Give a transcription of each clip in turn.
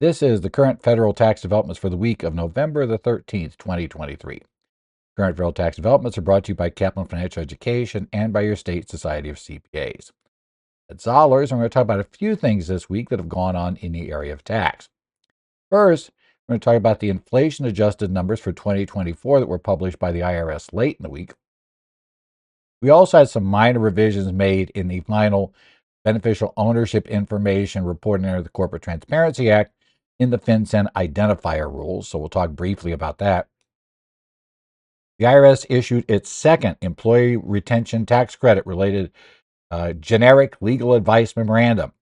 This is the current federal tax developments for the week of November the 13th, 2023. Current federal tax developments are brought to you by Kaplan Financial Education and by your state society of CPAs. Ed Zollars, I'm going to talk about a few things this week that have gone on in the area of tax. First, we're going to talk about the inflation adjusted numbers for 2024 that were published by the IRS late in the week. We also had some minor revisions made in the final beneficial ownership information reporting under the Corporate Transparency Act in the FinCEN identifier rules. So we'll talk briefly about that. The IRS issued its second employee retention tax credit related uh, generic legal advice memorandum,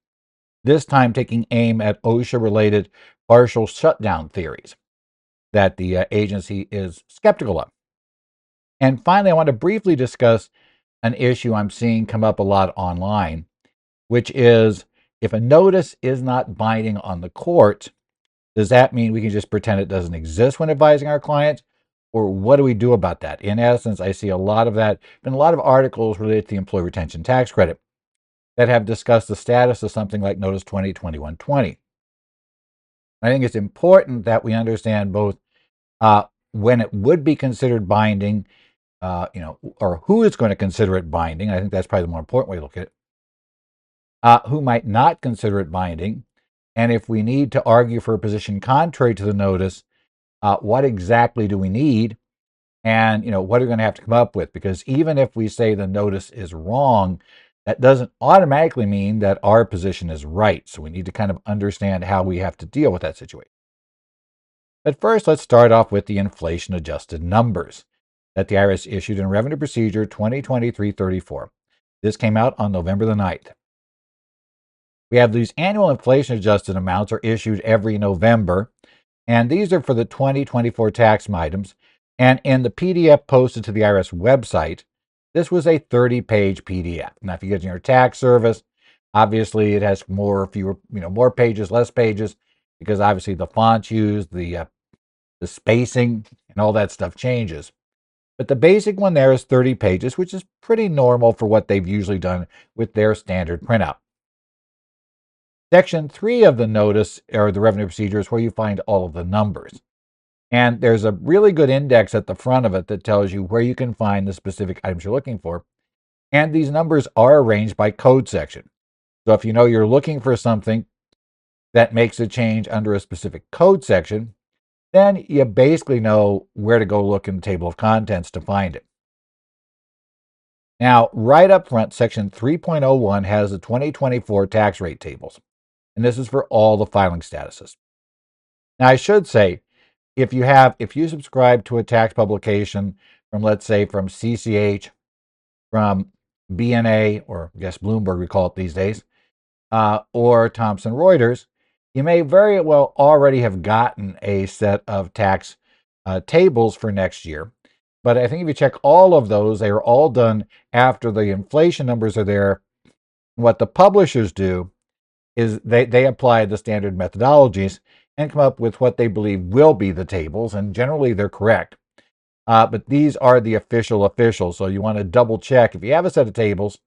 this time taking aim at OSHA related partial shutdown theories that the uh, agency is skeptical of. And finally, I want to briefly discuss an issue I'm seeing come up a lot online, which is if a notice is not binding on the court, does that mean we can just pretend it doesn't exist when advising our clients? Or what do we do about that? In essence, I see a lot of that, been a lot of articles related to the employee retention tax credit that have discussed the status of something like Notice 202120. I think it's important that we understand both uh, when it would be considered binding, uh, you know, or who is going to consider it binding. I think that's probably the more important way to look at it. Uh, who might not consider it binding, and if we need to argue for a position contrary to the notice, uh, what exactly do we need? And you know, what are we going to have to come up with? Because even if we say the notice is wrong, that doesn't automatically mean that our position is right. So we need to kind of understand how we have to deal with that situation. But first, let's start off with the inflation adjusted numbers that the IRS issued in Revenue Procedure 2023 34. This came out on November the 9th. We have these annual inflation adjusted amounts are issued every November, and these are for the 2024 tax items. And in the PDF posted to the IRS website, this was a 30 page PDF. Now, if you get in your tax service, obviously it has more, fewer, you know, more pages, less pages, because obviously the fonts used, the uh, the spacing, and all that stuff changes. But the basic one there is 30 pages, which is pretty normal for what they've usually done with their standard printout. Section three of the notice or the revenue procedure is where you find all of the numbers. And there's a really good index at the front of it that tells you where you can find the specific items you're looking for. And these numbers are arranged by code section. So if you know you're looking for something that makes a change under a specific code section, then you basically know where to go look in the table of contents to find it. Now, right up front, section 3.01 has the 2024 tax rate tables, and this is for all the filing statuses. Now, I should say if you have if you subscribe to a tax publication from let's say from CCH, from BNA or I guess Bloomberg we call it these days, uh, or Thomson Reuters, you may very well already have gotten a set of tax uh, tables for next year. But I think if you check all of those, they are all done after the inflation numbers are there. What the publishers do is they, they apply the standard methodologies and come up with what they believe will be the tables, and generally they're correct. Uh, but these are the official officials, so you want to double check if you have a set of tables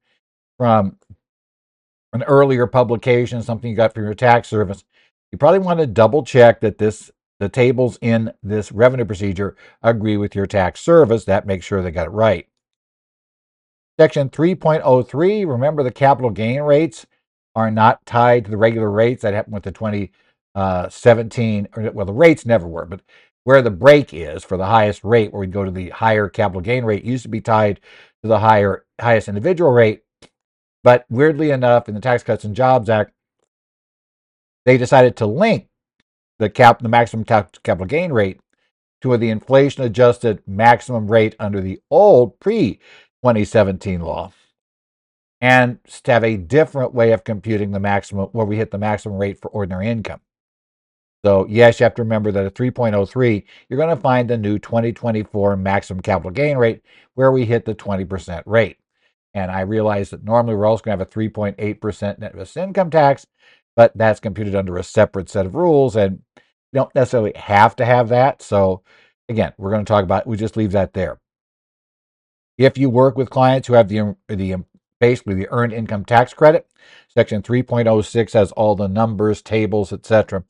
from an earlier publication, something you got from your tax service. You probably want to double check that this the tables in this revenue procedure agree with your tax service. That makes sure they got it right. Section 3.03, remember the capital gain rates are not tied to the regular rates. That happened with the 20 uh, 17, or, well, the rates never were, but where the break is for the highest rate, where we'd go to the higher capital gain rate, used to be tied to the higher highest individual rate. But weirdly enough, in the Tax Cuts and Jobs Act, they decided to link the cap the maximum tax capital gain rate to the inflation adjusted maximum rate under the old pre 2017 law and to have a different way of computing the maximum where we hit the maximum rate for ordinary income. So, yes, you have to remember that at 3.03, you're going to find the new 2024 maximum capital gain rate where we hit the 20% rate. And I realize that normally we're also going to have a 3.8% net interest income tax, but that's computed under a separate set of rules. And you don't necessarily have to have that. So, again, we're going to talk about, we just leave that there. If you work with clients who have the, the basically the earned income tax credit, section 3.06 has all the numbers, tables, etc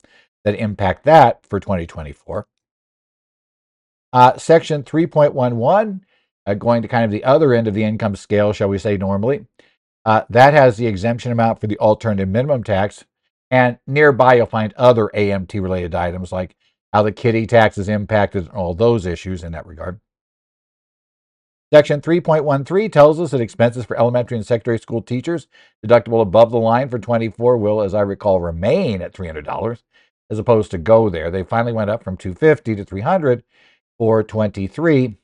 that impact that for 2024. Uh, section 3.11, uh, going to kind of the other end of the income scale, shall we say normally, uh, that has the exemption amount for the alternative minimum tax. And nearby, you'll find other AMT related items like how the kiddie tax is impacted and all those issues in that regard. Section 3.13 tells us that expenses for elementary and secondary school teachers deductible above the line for 24 will, as I recall, remain at $300 as opposed to go there. They finally went up from 250 to 300 for 23,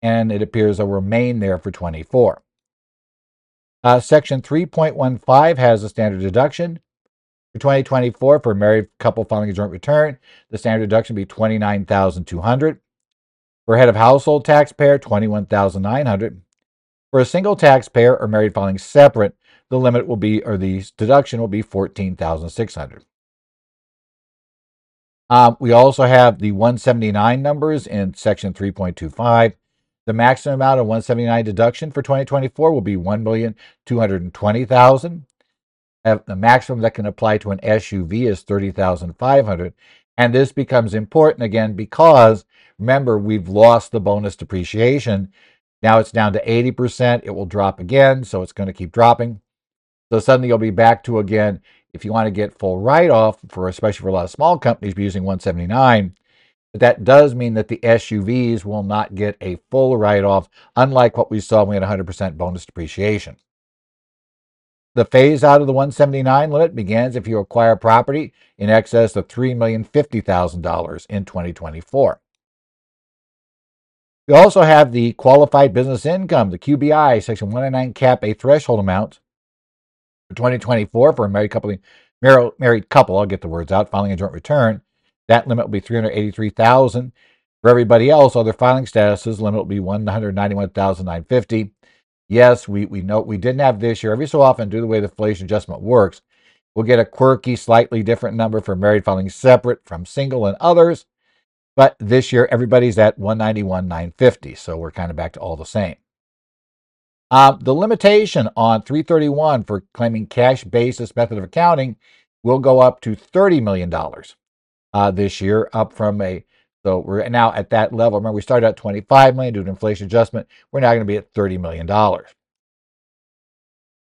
and it appears they'll remain there for 24. Uh, section 3.15 has a standard deduction. For 2024, for a married couple filing a joint return, the standard deduction will be 29200 For head of household taxpayer, 21900 For a single taxpayer or married filing separate, the limit will be, or the deduction will be 14600 um, we also have the 179 numbers in section 3.25. The maximum amount of 179 deduction for 2024 will be 1,220,000. The maximum that can apply to an SUV is 30,500. And this becomes important again because remember, we've lost the bonus depreciation. Now it's down to 80%. It will drop again, so it's going to keep dropping. So suddenly you'll be back to again if you want to get full write-off for especially for a lot of small companies using 179 but that does mean that the SUVs will not get a full write-off unlike what we saw when we had 100% bonus depreciation. The phase out of the 179 limit begins if you acquire property in excess of $3,050,000 in 2024. We also have the qualified business income, the QBI, Section 109 cap a threshold amount for 2024, for a married couple, married couple, I'll get the words out, filing a joint return, that limit will be 383,000. For everybody else, other filing statuses, limit will be 191,950. Yes, we, we know we didn't have this year. Every so often, due to the way the inflation adjustment works, we'll get a quirky, slightly different number for married filing separate from single and others. But this year, everybody's at 191, 950. So we're kind of back to all the same. Uh, the limitation on 331 for claiming cash basis method of accounting will go up to $30 million uh, this year, up from a so we're now at that level. Remember, we started at 25 million due to inflation adjustment. We're now going to be at 30 million dollars.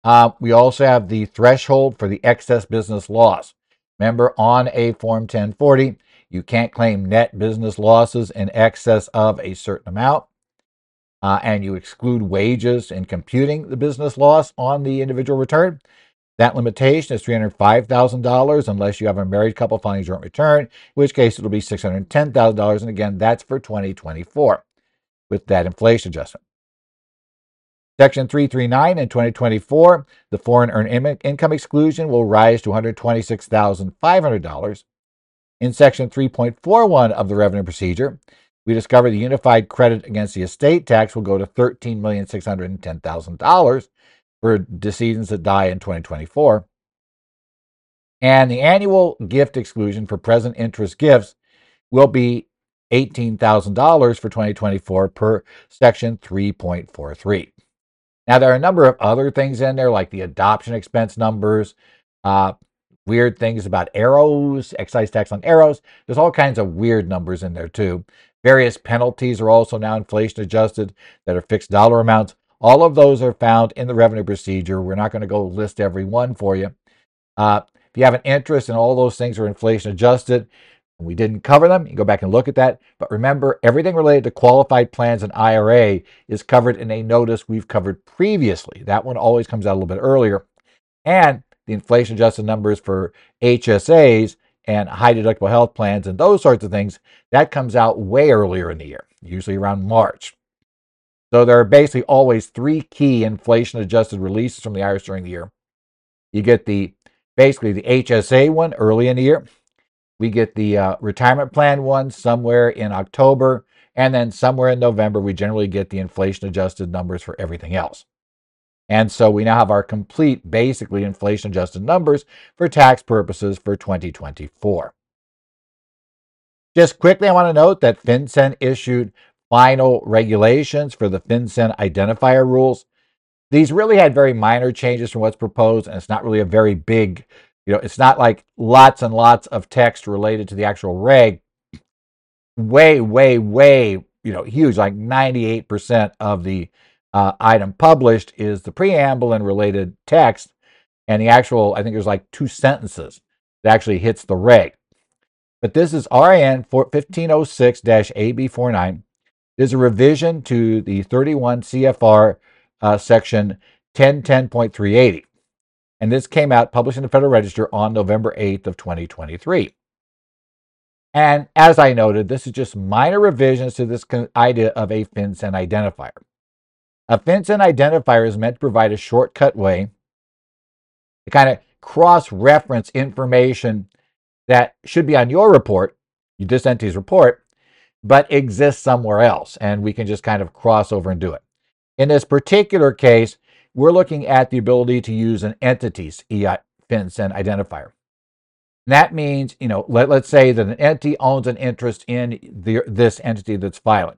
Uh, we also have the threshold for the excess business loss. Remember, on a Form 1040, you can't claim net business losses in excess of a certain amount uh, and you exclude wages in computing the business loss on the individual return, that limitation is $305,000 unless you have a married couple filing joint return, in which case it'll be $610,000. And again, that's for 2024 with that inflation adjustment. Section 339 in 2024, the foreign earned income exclusion will rise to $126,500. In Section 3.41 of the revenue procedure, we discover the unified credit against the estate tax will go to $13,610,000 for decedents that die in 2024. And the annual gift exclusion for present interest gifts will be $18,000 for 2024 per section 3.43. Now, there are a number of other things in there, like the adoption expense numbers, uh, weird things about arrows, excise tax on arrows. There's all kinds of weird numbers in there, too. Various penalties are also now inflation adjusted that are fixed dollar amounts. All of those are found in the revenue procedure. We're not going to go list every one for you. Uh, if you have an interest and all those things are inflation adjusted, we didn't cover them. You go back and look at that. But remember, everything related to qualified plans and IRA is covered in a notice we've covered previously. That one always comes out a little bit earlier. And the inflation adjusted numbers for HSAs and high deductible health plans and those sorts of things, that comes out way earlier in the year, usually around March. So there are basically always three key inflation adjusted releases from the IRS during the year. You get the basically the HSA one early in the year. We get the uh, retirement plan one somewhere in October. And then somewhere in November, we generally get the inflation adjusted numbers for everything else. And so we now have our complete, basically inflation adjusted numbers for tax purposes for 2024. Just quickly, I want to note that FinCEN issued final regulations for the FinCEN identifier rules. These really had very minor changes from what's proposed, and it's not really a very big You know, it's not like lots and lots of text related to the actual reg. Way, way, way, you know, huge, like 98% of the uh, item published is the preamble and related text. And the actual, I think there's like two sentences that actually hits the reg. But this is RIN 1506 AB49. There's a revision to the 31 CFR uh, section 1010.380. And this came out published in the Federal Register on November 8th of 2023. And as I noted, this is just minor revisions to this idea of a FinCEN identifier. A FinCEN identifier is meant to provide a shortcut way to kind of cross-reference information that should be on your report, this entity's report, but exists somewhere else. And we can just kind of cross over and do it. In this particular case, we're looking at the ability to use an entity's EI FinCEN identifier. That means, you know, let, let's say that an entity owns an interest in the, this entity that's filing.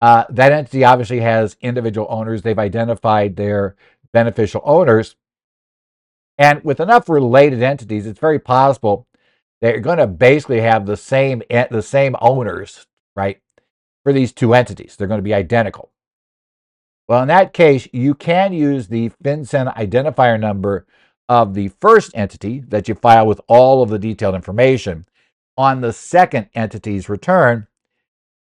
Uh, that entity obviously has individual owners. They've identified their beneficial owners. And with enough related entities, it's very possible that you're going to basically have the same the same owners, right, for these two entities. They're going to be identical. Well, in that case, you can use the FinCEN identifier number of the first entity that you file with all of the detailed information on the second entity's return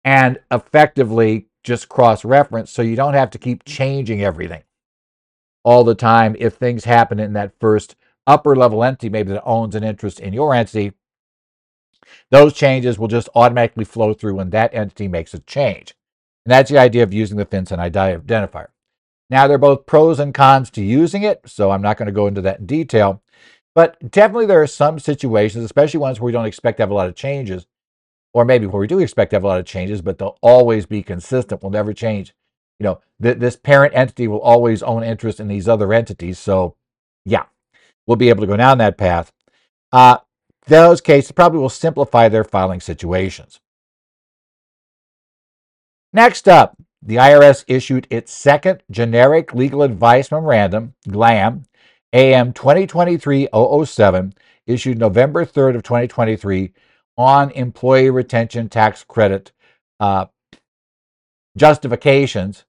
and effectively just cross reference so you don't have to keep changing everything all the time if things happen in that first upper level entity, maybe that owns an interest in your entity. Those changes will just automatically flow through when that entity makes a change. And that's the idea of using the FinCEN identifier. Now, there are both pros and cons to using it, so I'm not going to go into that in detail. But definitely there are some situations, especially ones where we don't expect to have a lot of changes, or maybe where we do expect to have a lot of changes, but they'll always be consistent, will never change. You know, th- this parent entity will always own interest in these other entities. So, yeah, we'll be able to go down that path. Uh, those cases probably will simplify their filing situations. Next up, the IRS issued its second generic legal advice memorandum, GLAM, AM 2023-007, issued November 3rd of 2023 on employee retention tax credit uh, justifications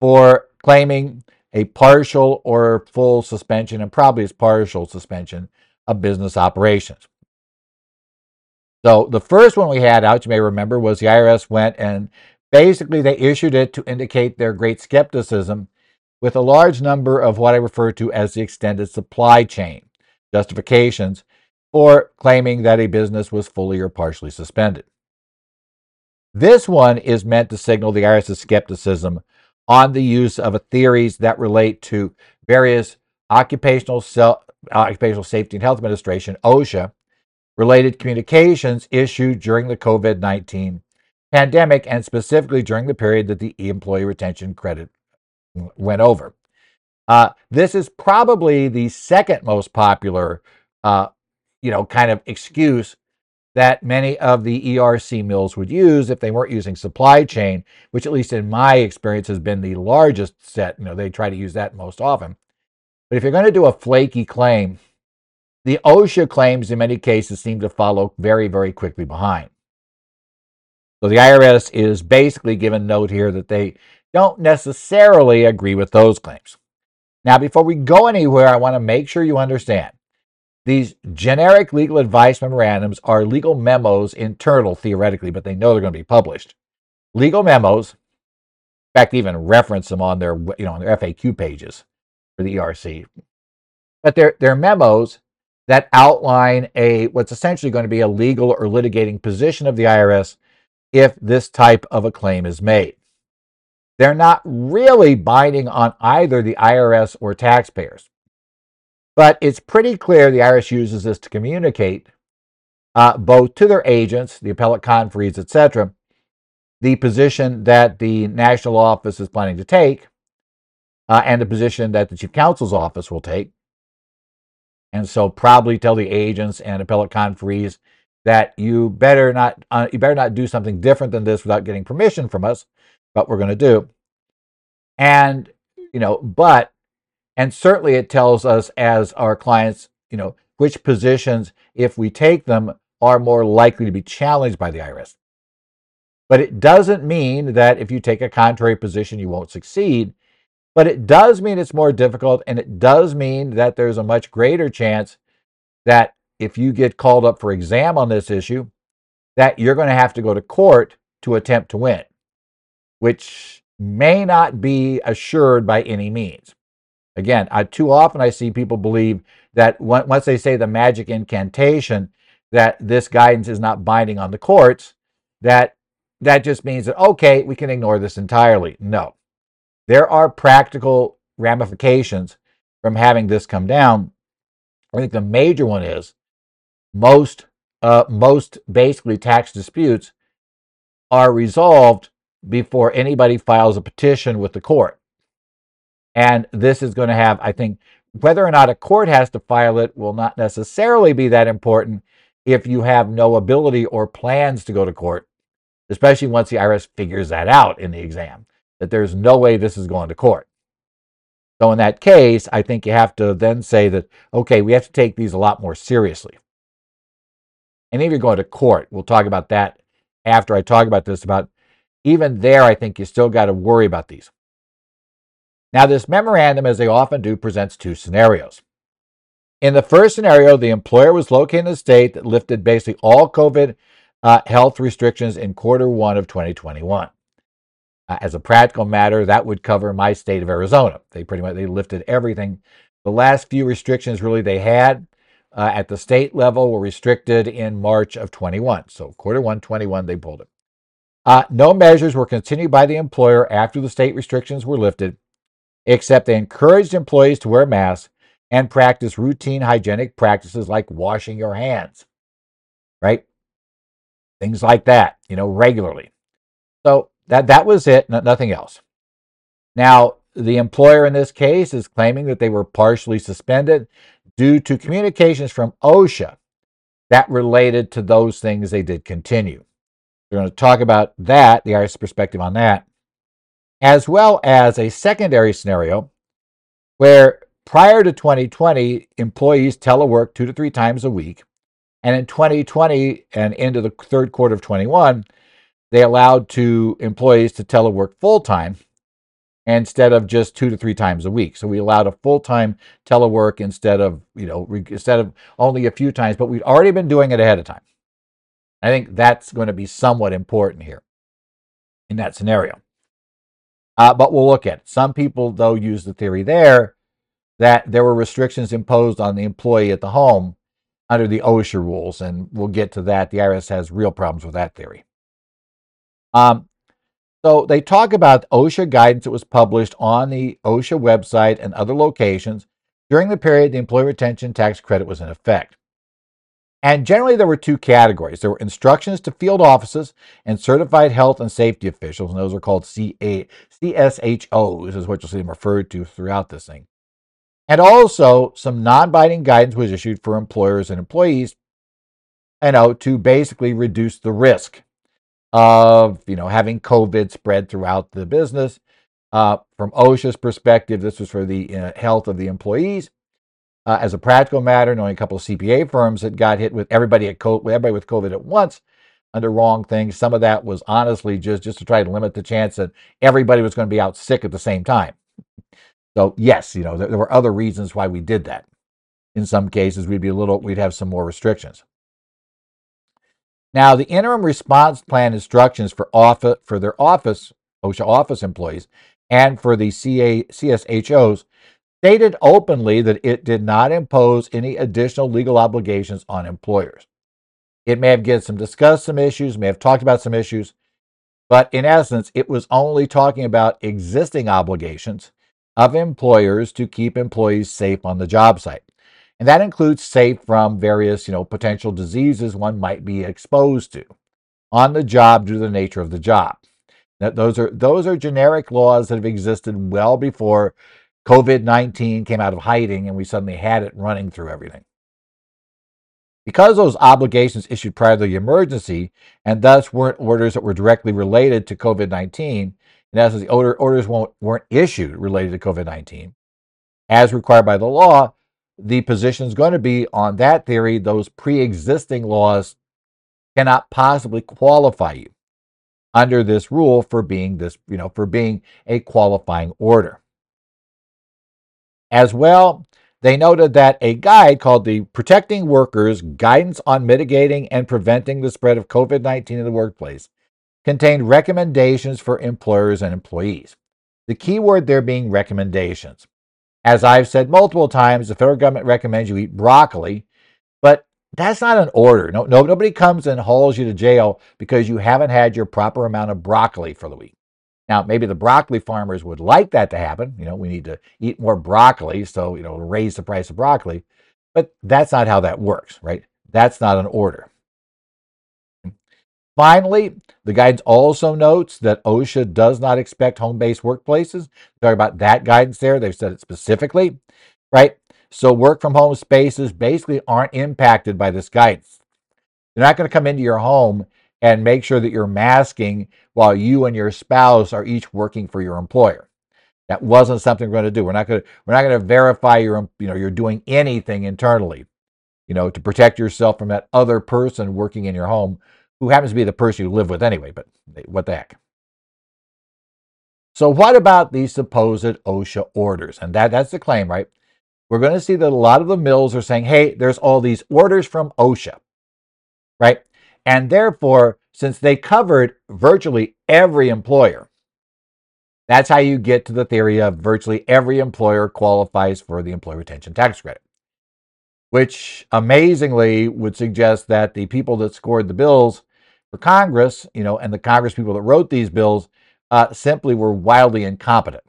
for claiming a partial or full suspension, and probably it's partial suspension of business operations. So the first one we had out, you may remember, was the IRS went and Basically, they issued it to indicate their great skepticism with a large number of what I refer to as the extended supply chain justifications for claiming that a business was fully or partially suspended. This one is meant to signal the IRS's skepticism on the use of theories that relate to various occupational, occupational safety and health administration OSHA related communications issued during the COVID 19 pandemic and specifically during the period that the employee retention credit went over. Uh, this is probably the second most popular, uh, you know, kind of excuse that many of the ERC mills would use if they weren't using supply chain, which at least in my experience has been the largest set. You know, they try to use that most often. But if you're going to do a flaky claim, the OSHA claims in many cases seem to follow very, very quickly behind. So the IRS is basically given note here that they don't necessarily agree with those claims. Now, before we go anywhere, I want to make sure you understand. These generic legal advice memorandums are legal memos internal, theoretically, but they know they're going to be published. Legal memos, in fact, even reference them on their, you know, on their FAQ pages for the ERC. But they're, they're memos that outline a what's essentially going to be a legal or litigating position of the IRS if this type of a claim is made. They're not really binding on either the IRS or taxpayers. But it's pretty clear the IRS uses this to communicate uh, both to their agents, the appellate conferees, etc., the position that the national office is planning to take, uh, and the position that the chief counsel's office will take. And so, probably tell the agents and appellate conferees that you better not uh, you better not do something different than this without getting permission from us but we're going to do and you know but and certainly it tells us as our clients you know, which positions, if we take them, are more likely to be challenged by the IRS. But it doesn't mean that if you take a contrary position, you won't succeed. But it does mean it's more difficult, and it does mean that there's a much greater chance that if you get called up for exam on this issue, that you're going to have to go to court to attempt to win, which may not be assured by any means. Again, I, too often I see people believe that once they say the magic incantation, that this guidance is not binding on the courts, that that just means that, okay, we can ignore this entirely. No. There are practical ramifications from having this come down. I think the major one is most uh, most basically tax disputes are resolved before anybody files a petition with the court. And this is going to have, I think, whether or not a court has to file it will not necessarily be that important if you have no ability or plans to go to court, especially once the IRS figures that out in the exam, that there's no way this is going to court. So, in that case, I think you have to then say that, okay, we have to take these a lot more seriously. And if you're going to court, we'll talk about that after I talk about this. About even there, I think you still got to worry about these. Now, this memorandum, as they often do, presents two scenarios. In the first scenario, the employer was located in a state that lifted basically all COVID uh, health restrictions in quarter one of 2021. Uh, as a practical matter, that would cover my state of Arizona. They pretty much they lifted everything. The last few restrictions really they had uh, at the state level were restricted in March of 21. So quarter one 21 they pulled it. Uh, no measures were continued by the employer after the state restrictions were lifted, except they encouraged employees to wear masks and practice routine hygienic practices like washing your hands, right? Things like that, you know, regularly. So that, that was it, nothing else. Now, the employer in this case is claiming that they were partially suspended due to communications from OSHA that related to those things they did continue. We're going to talk about that, the IRS perspective on that, as well as a secondary scenario where prior to 2020, employees telework two to three times a week. And in 2020 and into the third quarter of 21, they allowed to employees to telework full time instead of just two to three times a week. So we allowed a full time telework instead of, you know, instead of only a few times, but we'd already been doing it ahead of time. I think that's going to be somewhat important here in that scenario. Uh, but we'll look at it. Some people, though, use the theory there that there were restrictions imposed on the employee at the home under the OSHA rules, and we'll get to that. The IRS has real problems with that theory. Um, so they talk about OSHA guidance that was published on the OSHA website and other locations during the period the employee retention tax credit was in effect. And generally, there were two categories. There were instructions to field offices and certified health and safety officials, and those are called CA, CSHOs, is what you'll see them referred to throughout this thing. And also, some non binding guidance was issued for employers and employees, you know, to basically reduce the risk of you know having COVID spread throughout the business. Uh, from OSHA's perspective, this was for the uh, health of the employees. Uh, as a practical matter, knowing a couple of CPA firms that got hit with everybody at COVID, everybody with COVID at once under wrong things. Some of that was honestly just just to try to limit the chance that everybody was going to be out sick at the same time. So yes, you know there, there were other reasons why we did that. In some cases, we'd be a little, we'd have some more restrictions. Now, the interim response plan instructions for office for their office, OSHA office employees, and for the CA, CSHOs stated openly that it did not impose any additional legal obligations on employers. It may have given some discussed some issues, may have talked about some issues, but in essence, it was only talking about existing obligations of employers to keep employees safe on the job site. And that includes safe from various, you know, potential diseases one might be exposed to on the job due to the nature of the job. That those are those are generic laws that have existed well before COVID-19 came out of hiding and we suddenly had it running through everything. Because those obligations issued prior to the emergency and thus weren't orders that were directly related to COVID 19, and as the order, orders weren't issued related to COVID 19, as required by the law, the position is going to be on that theory, those pre existing laws cannot possibly qualify you under this rule for being this, you know, for being a qualifying order. As well, they noted that a guide called the Protecting Workers Guidance on Mitigating and Preventing the Spread of COVID 19 in the Workplace contained recommendations for employers and employees. The key word there being recommendations. As I've said multiple times, the federal government recommends you eat broccoli, but that's not an order. No, no, nobody comes and hauls you to jail because you haven't had your proper amount of broccoli for the week. Now, maybe the broccoli farmers would like that to happen. You know, we need to eat more broccoli, so, you know, raise the price of broccoli. But that's not how that works, right? That's not an order. Finally, the guidance also notes that OSHA does not expect home based workplaces. Talk about that guidance there. They've said it specifically, right? So, work from home spaces basically aren't impacted by this guidance. They're not going to come into your home and make sure that you're masking while you and your spouse are each working for your employer. That wasn't something we're going to do. We're not going to we're not going to verify your you know you're doing anything internally, you know, to protect yourself from that other person working in your home who happens to be the person you live with anyway, but what the heck. So what about these supposed OSHA orders? And that, that's the claim, right? We're going to see that a lot of the mills are saying, hey, there's all these orders from OSHA, right? And therefore, since they covered virtually every employer, that's how you get to the theory of virtually every employer qualifies for the employee retention tax credit which amazingly would suggest that the people that scored the bills for Congress, you know, and the Congress people that wrote these bills uh, simply were wildly incompetent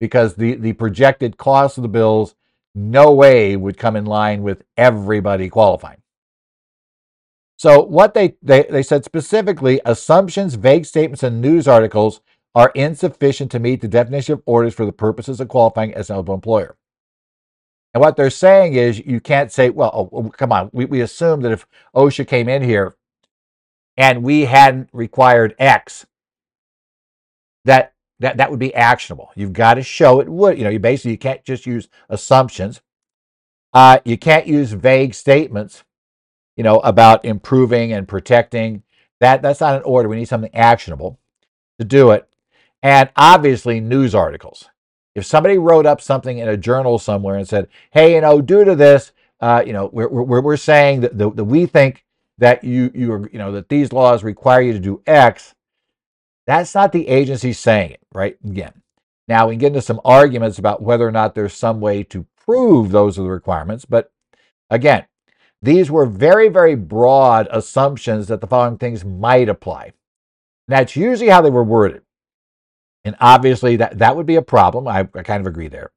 because the, the projected cost of the bills no way would come in line with everybody qualifying. So what they, they, they said specifically, assumptions, vague statements, and news articles are insufficient to meet the definition of orders for the purposes of qualifying as an eligible employer. And what they're saying is you can't say, well, oh, oh come on, we, we assume that if OSHA came in here and we hadn't required X, that that that would be actionable. You've got to show it would. You know, you basically you can't just use assumptions. Uh, you can't use vague statements. You know about improving and protecting. That that's not an order. We need something actionable to do it. And obviously, news articles. If somebody wrote up something in a journal somewhere and said, "Hey, you know, due to this, uh, you know, we're, we're, we're saying that, that we think that you you are you know that these laws require you to do X, that's not the agency saying it, right? Again. Now we can get into some arguments about whether or not there's some way to prove those are the requirements, but again, these were very, very broad assumptions that the following things might apply. That's usually how they were worded. And obviously that, that would be a problem. I, I kind of agree there.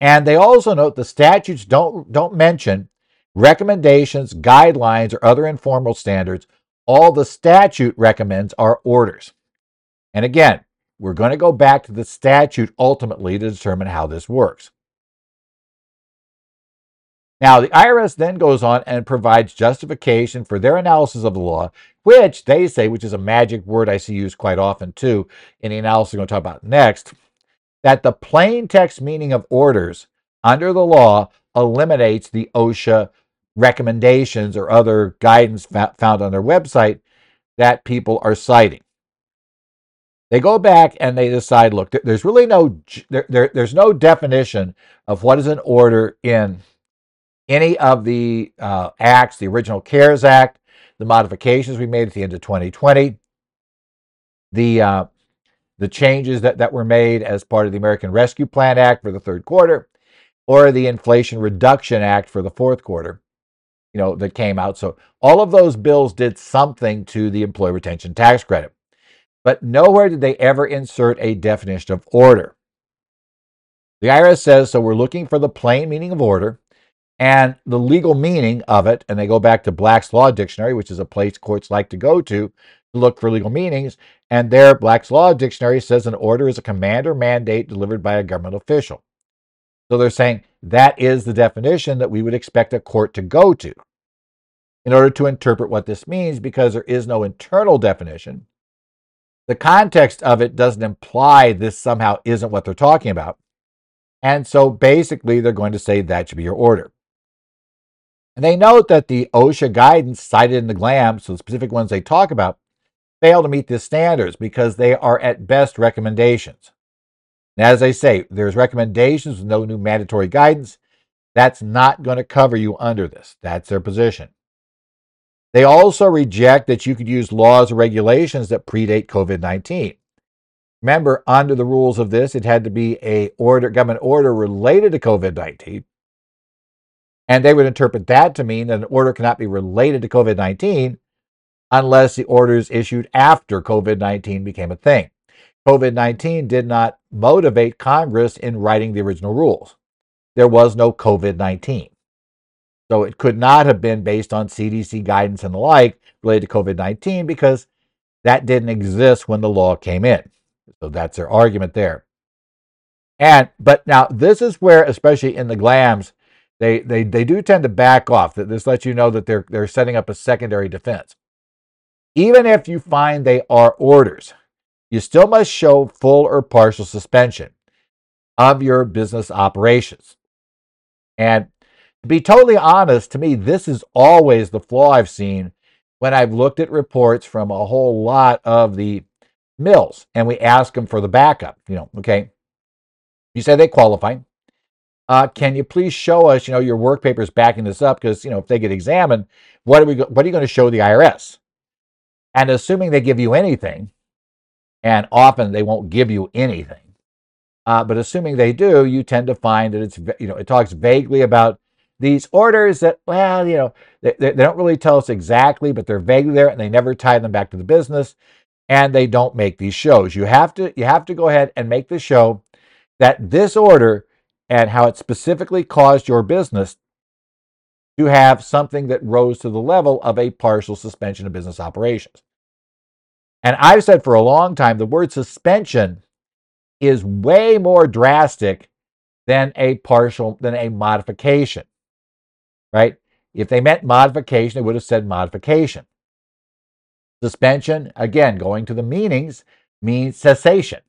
And they also note the statutes don't don't mention recommendations, guidelines, or other informal standards, all the statute recommends are orders. And again, we're going to go back to the statute ultimately to determine how this works. Now, the IRS then goes on and provides justification for their analysis of the law, which they say, which is a magic word I see used quite often too in the analysis we're going to talk about next, that the plain text meaning of orders under the law eliminates the OSHA recommendations or other guidance found on their website that people are citing. They go back and they decide, look, there's really no there, there, there's no definition of what is an order in any of the uh, acts, the original CARES Act, the modifications we made at the end of 2020, the uh, the changes that, that were made as part of the American Rescue Plan Act for the third quarter, or the Inflation Reduction Act for the fourth quarter you know, that came out. So all of those bills did something to the employee retention tax credit. But nowhere did they ever insert a definition of order. The IRS says, so we're looking for the plain meaning of order and the legal meaning of it. And they go back to Black's Law Dictionary, which is a place courts like to go to to look for legal meanings. And there, Black's Law Dictionary says an order is a command or mandate delivered by a government official. So they're saying that is the definition that we would expect a court to go to in order to interpret what this means because there is no internal definition. The context of it doesn't imply this somehow isn't what they're talking about. And so basically, they're going to say that should be your order. And they note that the OSHA guidance cited in the GLAM, so the specific ones they talk about, fail to meet the standards because they are at best recommendations. And as I say, there's recommendations with no new mandatory guidance. That's not going to cover you under this. That's their position. They also reject that you could use laws or regulations that predate COVID 19. Remember, under the rules of this, it had to be a order, government order related to COVID 19. And they would interpret that to mean that an order cannot be related to COVID 19 unless the order is issued after COVID 19 became a thing. COVID 19 did not motivate Congress in writing the original rules. There was no COVID 19. So it could not have been based on CDC guidance and the like related to COVID 19 because that didn't exist when the law came in. So that's their argument there. And but now this is where, especially in the GLAMs, they they they do tend to back off. This lets you know that they're they're setting up a secondary defense. Even if you find they are orders, you still must show full or partial suspension of your business operations. And to be totally honest, to me, this is always the flaw I've seen when I've looked at reports from a whole lot of the mills and we ask them for the backup. You know, okay, you say they qualify. Uh, can you please show us, you know, your work papers backing this up? Because you know, if they get examined, what are we? What are you going to show the IRS? And assuming they give you anything, and often they won't give you anything, uh, but assuming they do, you tend to find that it's you know it talks vaguely about these orders that well you know they, they don't really tell us exactly, but they're vaguely there, and they never tie them back to the business and they don't make these shows. You have to you have to go ahead and make the show that this order and how it specifically caused your business to have something that rose to the level of a partial suspension of business operations. And I've said for a long time the word suspension is way more drastic than a partial than a modification. Right? If they meant modification, they would have said modification. Suspension, again, going to the meanings, means cessation,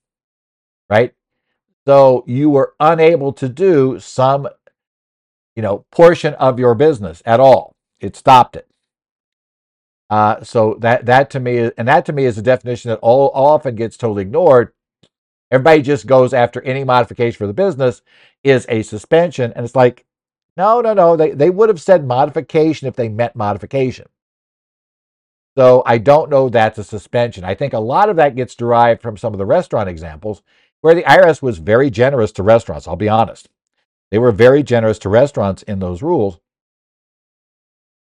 right? So you were unable to do some, you know, portion of your business at all. It stopped it. Uh, so that that to me, and that to me is a definition that all often gets totally ignored. Everybody just goes after any modification for the business is a suspension, and it's like, no, no, no. They they would have said modification if they meant modification. So I don't know that's a suspension. I think a lot of that gets derived from some of the restaurant examples where the IRS was very generous to restaurants. I'll be honest. They were very generous to restaurants in those rules.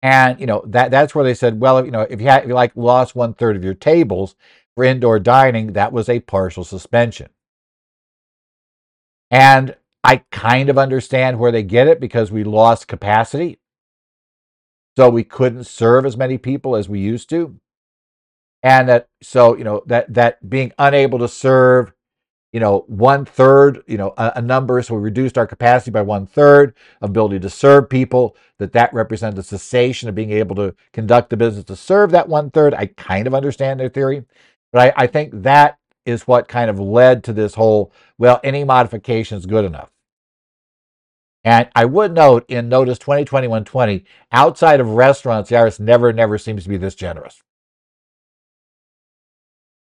And you know that that's where they said, well, you know, if you had if you like lost one third of your tables for indoor dining, that was a partial suspension. And I kind of understand where they get it because we lost capacity. So we couldn't serve as many people as we used to. And that, so, you know, that, that being unable to serve, you know, one third, you know, a, a number. So we reduced our capacity by one third, ability to serve people, that that represented a cessation of being able to conduct the business to serve that one third. I kind of understand their theory, but I, I think that is what kind of led to this whole, well, any modification is good enough. And I would note in Notice 2021-20, outside of restaurants, the IRS never, never seems to be this generous.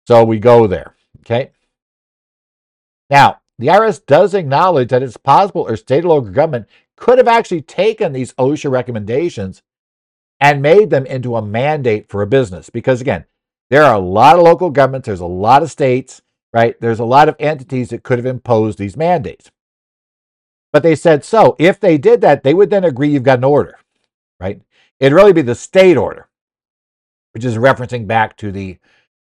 So we go there. Okay. Now, the IRS does acknowledge that it's possible or state or local government could have actually taken these OSHA recommendations and made them into a mandate for a business. Because again, there are a lot of local governments, there's a lot of states, right? There's a lot of entities that could have imposed these mandates. But they said so. If they did that, they would then agree you've got an order, right? It'd really be the state order, which is referencing back to the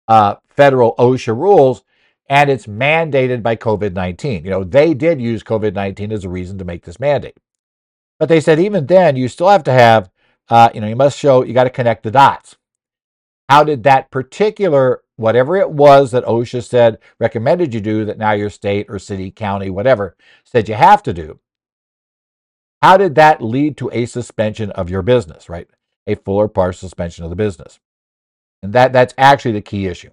uh, federal OSHA rules, and it's mandated by COVID 19. You know, they did use COVID 19 as a reason to make this mandate. But they said even then, you still have to have, uh, you know, you must show, you got to connect the dots. How did that particular, whatever it was that OSHA said, recommended you do, that now your state or city, county, whatever, said you have to do, how did that lead to a suspension of your business, right? A full or partial suspension of the business. And that, that's actually the key issue.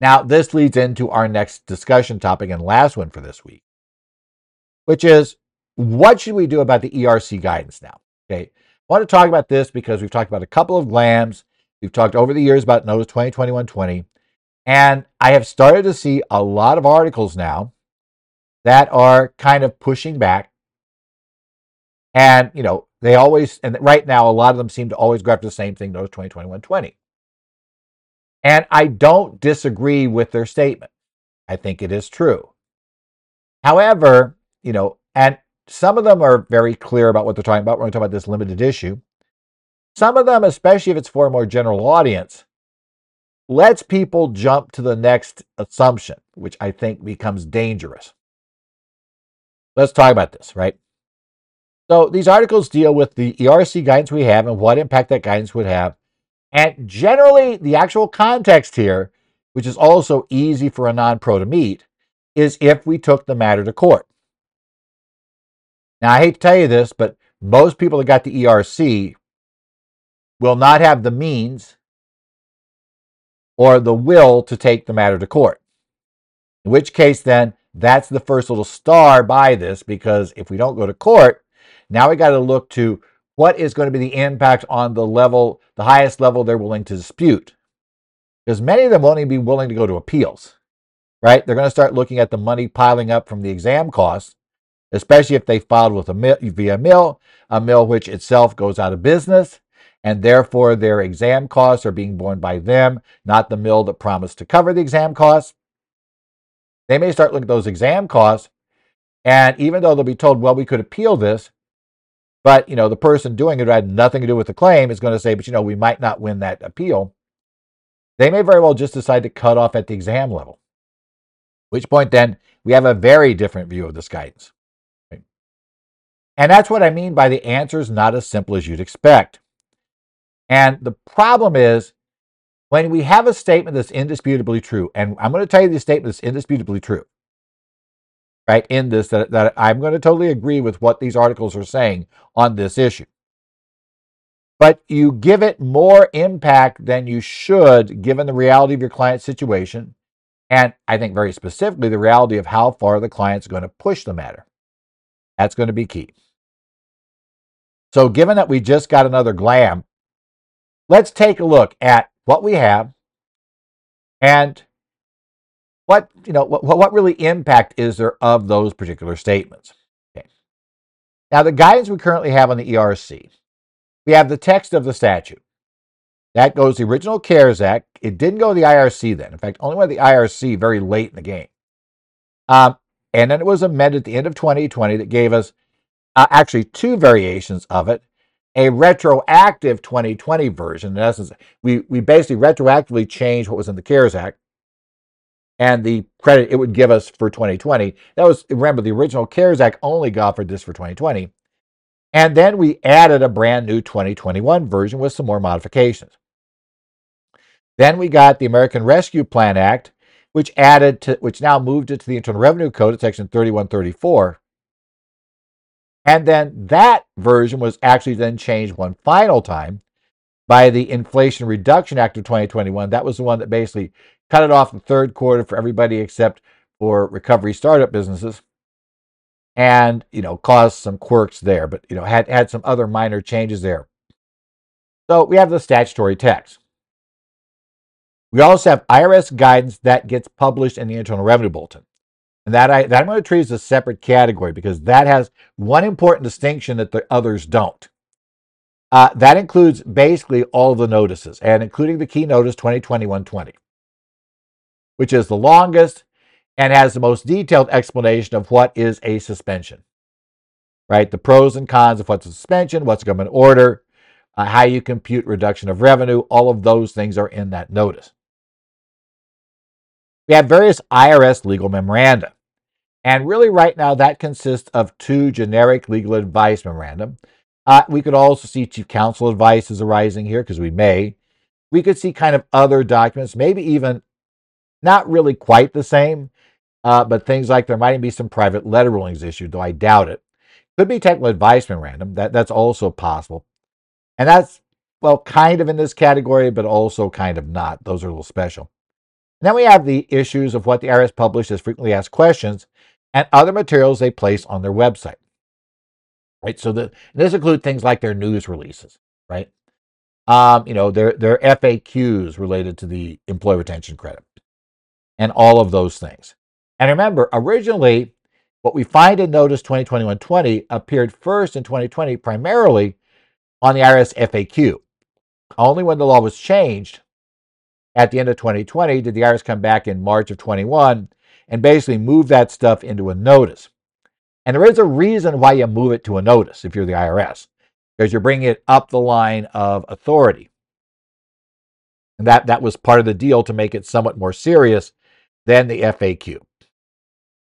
Now, this leads into our next discussion topic and last one for this week. which is what should we do about the ERC guidance now? Okay. I want to talk about this because we've talked about a couple of GLAMs. We've talked over the years about Notice 2021-20. And I have started to see a lot of articles now that are kind of pushing back. And, you know, they always, and right now, a lot of them seem to always go after the same thing, Notice 2021-20. And I don't disagree with their statement. I think it is true. However, you know, and some of them are very clear about what they're talking about when we talk about this limited issue. Some of them, especially if it's for a more general audience, lets people jump to the next assumption, which I think becomes dangerous. Let's talk about this, right? So these articles deal with the ERC guidance we have and what impact that guidance would have. And generally, the actual context here, which is also easy for a non pro to meet, is if we took the matter to court. Now, I hate to tell you this, but most people that got the ERC will not have the means or the will to take the matter to court. In which case, then, that's the first little star by this because if we don't go to court, now we got to look to what is going to be the impact on the level, the highest level they're willing to dispute. Because many of them won't even be willing to go to appeals, right? They're going to start looking at the money piling up from the exam costs especially if they filed with a mill, via mill, a mill which itself goes out of business, and therefore their exam costs are being borne by them, not the mill that promised to cover the exam costs. They may start looking at those exam costs, and even though they'll be told, well, we could appeal this, but you know the person doing it had nothing to do with the claim is going to say, but you know we might not win that appeal. They may very well just decide to cut off at the exam level. Which point then we have a very different view of this guidance. And that's what I mean by the answer is not as simple as you'd expect. And the problem is when we have a statement that's indisputably true, and I'm going to tell you the statement that's indisputably true, right, in this, that, that I'm going to totally agree with what these articles are saying on this issue. But you give it more impact than you should given the reality of your client's situation. And I think very specifically the reality of how far the client's going to push the matter. That's going to be key. So, given that we just got another glam, let's take a look at what we have and what you know what, what really impact is there of those particular statements. Okay. Now, the guidance we currently have on the ERC, we have the text of the statute. That goes the original CARES Act. It didn't go to the IRC then. In fact, only went to the IRC very late in the game. Um, and then it was amended at the end of 2020 that gave us uh, actually two variations of it a retroactive 2020 version. In essence, we, we basically retroactively changed what was in the CARES Act and the credit it would give us for 2020. That was, remember, the original CARES Act only offered this for 2020. And then we added a brand new 2021 version with some more modifications. Then we got the American Rescue Plan Act, which added to, which now moved it to the Internal Revenue Code at Section 3134 and then that version was actually then changed one final time by the Inflation Reduction Act of 2021. That was the one that basically cut it off the third quarter for everybody except for recovery startup businesses and you know caused some quirks there but you know had had some other minor changes there. So we have the statutory text we also have irs guidance that gets published in the internal revenue bulletin. And that, I, that I'm going to treat as a separate category because that has one important distinction that the others don't. Uh, that includes basically all the notices and including the key notice 2021-20, which is the longest and has the most detailed explanation of what is a suspension. Right? The pros and cons of what's a suspension, what's a government order, uh, how you compute reduction of revenue, all of those things are in that notice. We have various IRS legal memoranda. And really, right now, that consists of two generic legal advice memorandum. Uh, we could also see chief counsel advice is arising here because we may. We could see kind of other documents, maybe even not really quite the same, uh, but things like there might be some private letter rulings issued, though I doubt it. Could be technical advice memorandum. That, that's also possible. And that's, well, kind of in this category, but also kind of not. Those are a little special. Then we have the issues of what the IRS published as frequently asked questions and other materials they place on their website. Right. So the, this includes things like their news releases, right? Um, you know, their their FAQs related to the employee retention credit and all of those things. And remember, originally, what we find in Notice 2021-20 appeared first in 2020 primarily on the IRS FAQ. Only when the law was changed at the end of 2020 did the IRS come back in March of 21 and basically move that stuff into a notice. And there is a reason why you move it to a notice if you're the IRS, because you're bringing it up the line of authority. And that, that was part of the deal to make it somewhat more serious than the FAQ.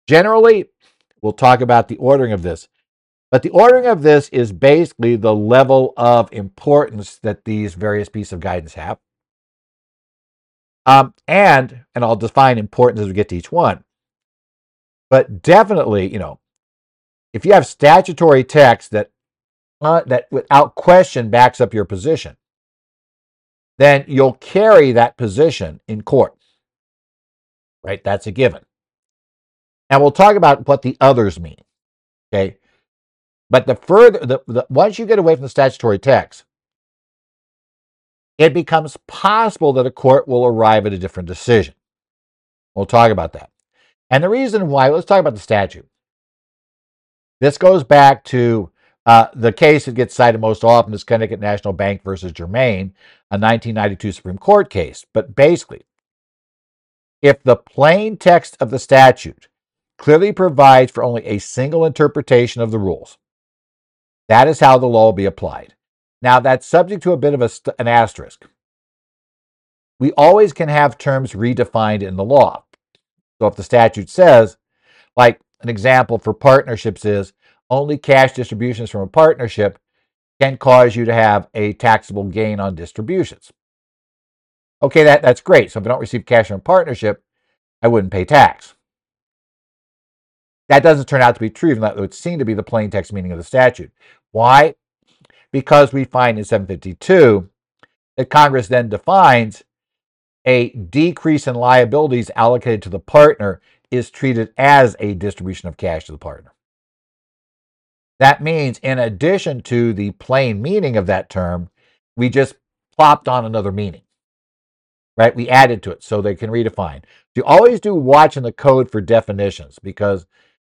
Generally, we'll talk about the ordering of this, but the ordering of this is basically the level of importance that these various pieces of guidance have. Um, and, and I'll define importance as we get to each one. But definitely, you know, if you have statutory text that uh, that without question backs up your position, then you'll carry that position in court. Right? That's a given. And we'll talk about what the others mean. Okay. But the further, the, the, once you get away from the statutory text, it becomes possible that a court will arrive at a different decision. We'll talk about that. And the reason why, let's talk about the statute. This goes back to uh, the case that gets cited most often is Connecticut National Bank versus Germain, a 1992 Supreme Court case. But basically, if the plain text of the statute clearly provides for only a single interpretation of the rules, that is how the law will be applied. Now, that's subject to a bit of a, an asterisk. We always can have terms redefined in the law. So if the statute says, like an example for partnerships is only cash distributions from a partnership can cause you to have a taxable gain on distributions. Okay, that, that's great. So if I don't receive cash from a partnership, I wouldn't pay tax. That doesn't turn out to be true, even though it would seem to be the plain text meaning of the statute. Why? because we find in 752 that Congress then defines a decrease in liabilities allocated to the partner is treated as a distribution of cash to the partner. That means, in addition to the plain meaning of that term, we just plopped on another meaning, right? We added to it so they can redefine. You always do watch in the code for definitions because,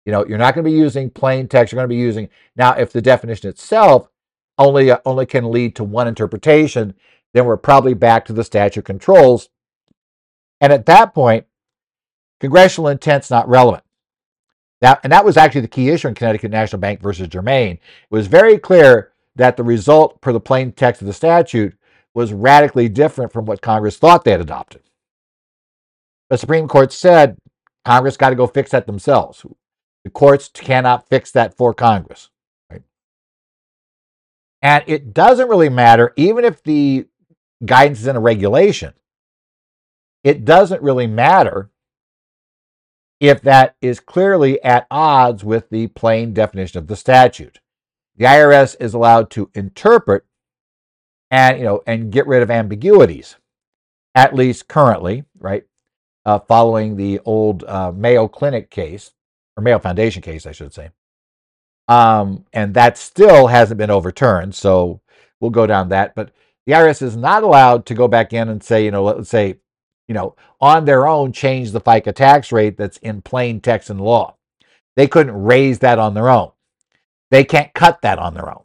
you know, you're not going to be using plain text. You're going to be using now if the definition itself only uh, only can lead to one interpretation, then we're probably back to the statute controls. And at that point, congressional intent's not relevant. Now, and that was actually the key issue in Connecticut National Bank versus Germain. It was very clear that the result per the plain text of the statute was radically different from what Congress thought they had adopted. The Supreme Court said Congress got to go fix that themselves. The courts cannot fix that for Congress. And it doesn't really matter, even if the guidance is in a regulation, it doesn't really matter if that is clearly at odds with the plain definition of the statute. The IRS is allowed to interpret and you know and get rid of ambiguities, at least currently, right? Uh, following the old uh, Mayo Clinic case or Mayo Foundation case, I should say. Um, and that still hasn't been overturned. So we'll go down that. But the IRS is not allowed to go back in and say, you know, let's say, you know, on their own, change the FICA tax rate that's in plain text in law. They couldn't raise that on their own. They can't cut that on their own.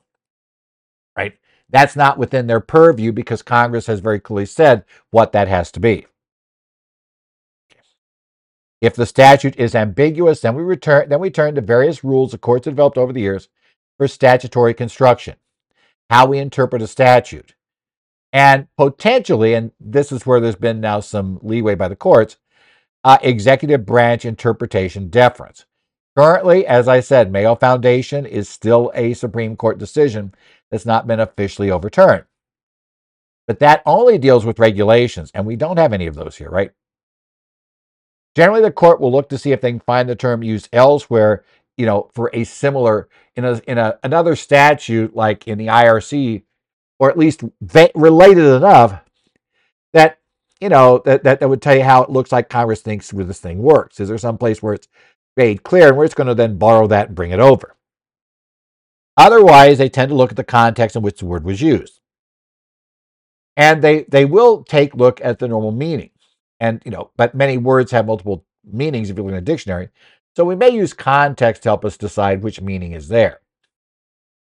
That's not within their purview because Congress has very clearly said what that has to be. If the statute is ambiguous, then we return then we turn to various rules the courts have developed over the years for statutory construction, how we interpret a statute. And potentially, and this is where there's been now some leeway by the courts, uh, executive branch interpretation deference. Currently, as I said, Mayo Foundation is still a Supreme Court decision that's not been officially overturned. But that only deals with regulations, and we don't have any of those here, right? Generally, the court will look to see if they can find the term used elsewhere, you know, for a similar in a in a another statute like in the IRC, or at least related enough that you know that, that that would tell you how it looks like Congress thinks where this thing works. Is there some place where it's made clear, and we're just going to then borrow that and bring it over. Otherwise, they tend to look at the context in which the word was used. And they, they will take look at the normal meaning. And, you know, but many words have multiple meanings if you look in a dictionary. So we may use context to help us decide which meaning is there.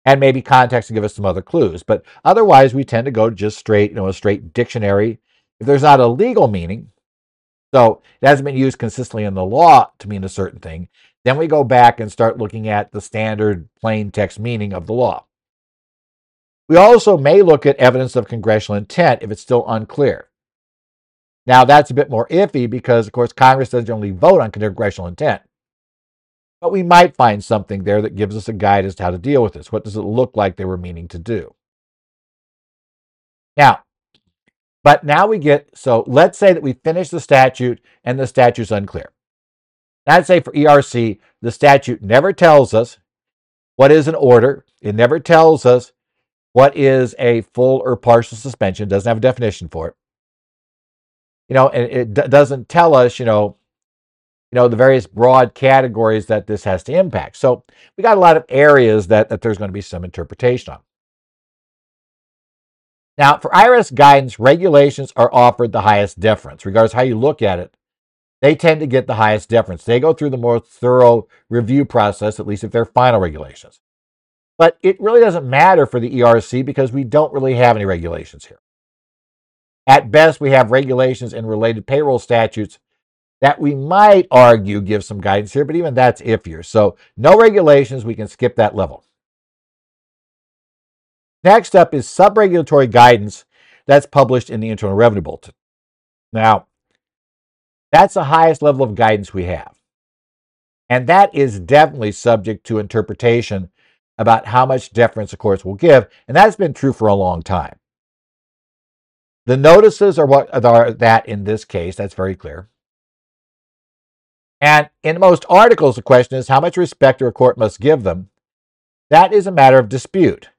And maybe context to give us some other clues. But otherwise, we tend to go just straight, you know, a straight dictionary. If there's not a legal meaning, so it hasn't been used consistently in the law to mean a certain thing, then we go back and start looking at the standard plain text meaning of the law. We also may look at evidence of congressional intent if it's still unclear. Now, that's a bit more iffy because, of course, Congress doesn't generally vote on congressional intent. But we might find something there that gives us a guide as to how to deal with this. What does it look like they were meaning to do? Now, but now we get so let's say that we finish the statute and the statute's unclear. I'd say for ERC, the statute never tells us what is an order. It never tells us what is a full or partial suspension. It doesn't have a definition for it. You know, and it d- doesn't tell us, you know, you know, the various broad categories that this has to impact. So we got a lot of areas that, that there's going to be some interpretation on. Now, for IRS guidance, regulations are offered the highest deference, regardless how you look at it they tend to get the highest deference. They go through the more thorough review process, at least if they're final regulations. But it really doesn't matter for the ERC because we don't really have any regulations here. At best, we have regulations and related payroll statutes that we might argue give some guidance here, but even that's iffier. So, no regulations, we can skip that level. Next up is subregulatory guidance that's published in the Internal Revenue Bulletin. Now, that's the highest level of guidance we have. And that is definitely subject to interpretation about how much deference the courts will give. And that's been true for a long time. The notices are what are that in this case. That's very clear. And in most articles, the question is how much respect a court must give them. That is a matter of dispute.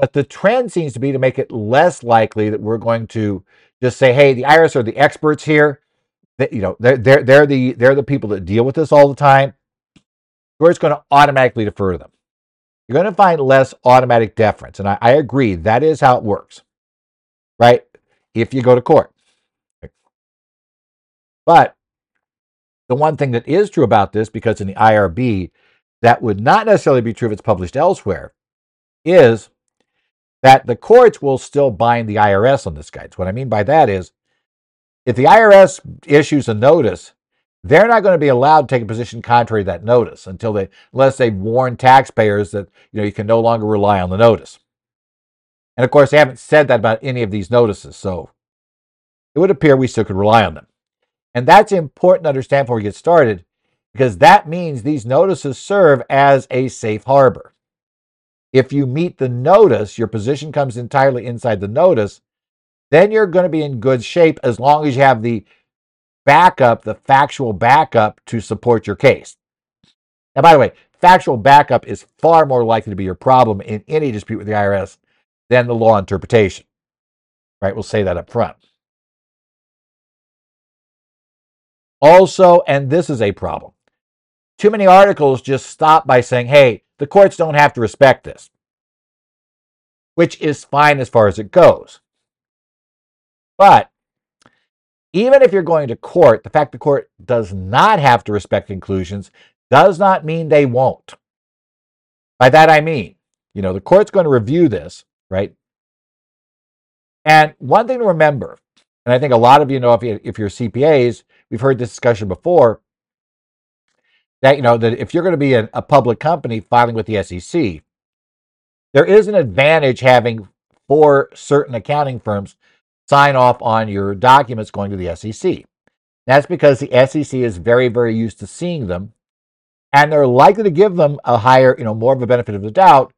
But the trend seems to be to make it less likely that we're going to just say, hey, the IRS are the experts here. That you know they're, they're they're the they're the people that deal with this all the time. Where it's going to automatically defer to them. You're going to find less automatic deference and I, I agree that is how it works right? If you go to court. But the one thing that is true about this because in the irb that would not necessarily be true if it's published elsewhere is that the courts will still bind the irs on this guide so what i mean by that is if the IRS issues a notice, they're not going to be allowed to take a position contrary to that notice until they, unless they warn taxpayers that you know you can no longer rely on the notice. And of course, they haven't said that about any of these notices, so it would appear we still could rely on them. And that's important to understand before we get started, because that means these notices serve as a safe harbor. If you meet the notice, your position comes entirely inside the notice, then you're going to be in good shape as long as you have the backup, the factual backup to support your case. Now, by the way, factual backup is far more likely to be your problem in any dispute with the IRS than the law interpretation. Right? We'll say that up front. Also, and this is a problem, too many articles just stop by saying, hey, the courts don't have to respect this, which is fine as far as it goes. But even if you're going to court, the fact the court does not have to respect conclusions does not mean they won't. By that I mean, you know, the court's going to review this, right? And one thing to remember, and I think a lot of you know if, you, if you're CPAs, we've heard this discussion before, that you know that if you're going to be a, a public company filing with the SEC, there is an advantage having four certain accounting firms sign off on your documents going to the SEC. That's because the SEC is very, very used to seeing them, and they're likely to give them a higher, you know, more of a benefit of the doubt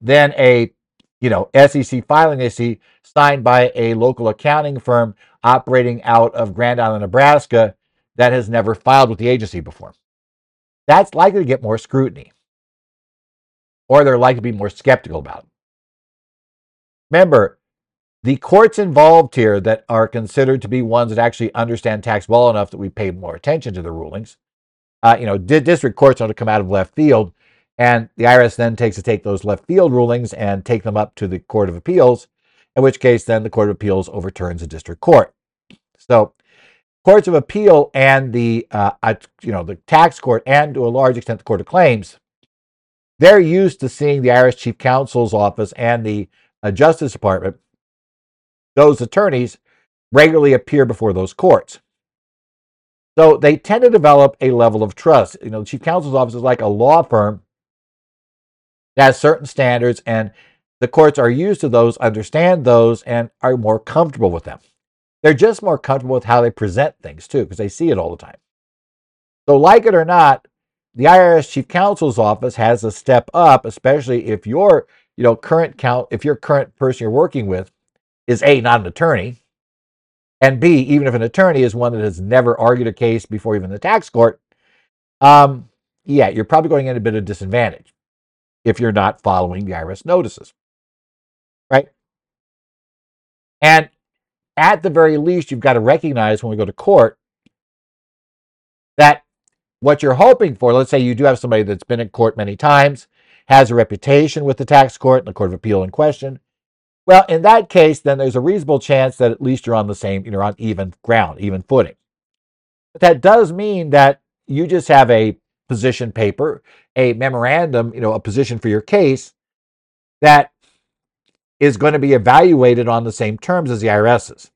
than a, you know, SEC filing they see signed by a local accounting firm operating out of Grand Island, Nebraska, that has never filed with the agency before. That's likely to get more scrutiny, or they're likely to be more skeptical about it. Remember, the courts involved here that are considered to be ones that actually understand tax well enough that we pay more attention to the rulings uh, you know, district courts are to come out of left field, and the IRS then takes to take those left field rulings and take them up to the Court of Appeals, in which case then the Court of Appeals overturns the district court. So, courts of appeal and the uh, you know the tax court and to a large extent the Court of Claims, they're used to seeing the irish Chief Counsel's office and the uh, Justice Department. Those attorneys regularly appear before those courts. So they tend to develop a level of trust. You know, the chief counsel's office is like a law firm that has certain standards, and the courts are used to those, understand those, and are more comfortable with them. They're just more comfortable with how they present things too, because they see it all the time. So, like it or not, the IRS chief counsel's office has a step up, especially if your, you know, current count, if your current person you're working with is a not an attorney, and B, even if an attorney is one that has never argued a case before even the tax court, um, yeah, you're probably going in a bit of disadvantage if you're not following the IRS notices. Right? And at the very least, you've got to recognize when we go to court that what you're hoping for, let's say you do have somebody that's been in court many times, has a reputation with the tax court and the court of appeal in question, well, in that case, then there's a reasonable chance that at least you're on the same, you're on even ground, even footing. But that does mean that you just have a position paper, a memorandum, you know, a position for your case that is going to be evaluated on the same terms as the IRS's.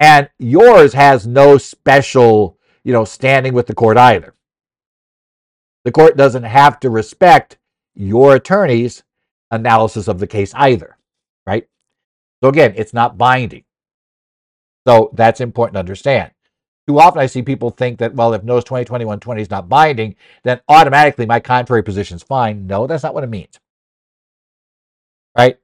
And yours has no special, you know, standing with the court either. The court doesn't have to respect your attorney's analysis of the case either, right? So again, it's not binding. So that's important to understand. Too often I see people think that, well, if Notice 2021-20 is not binding, then automatically my contrary position is fine. No, that's not what it means. Right?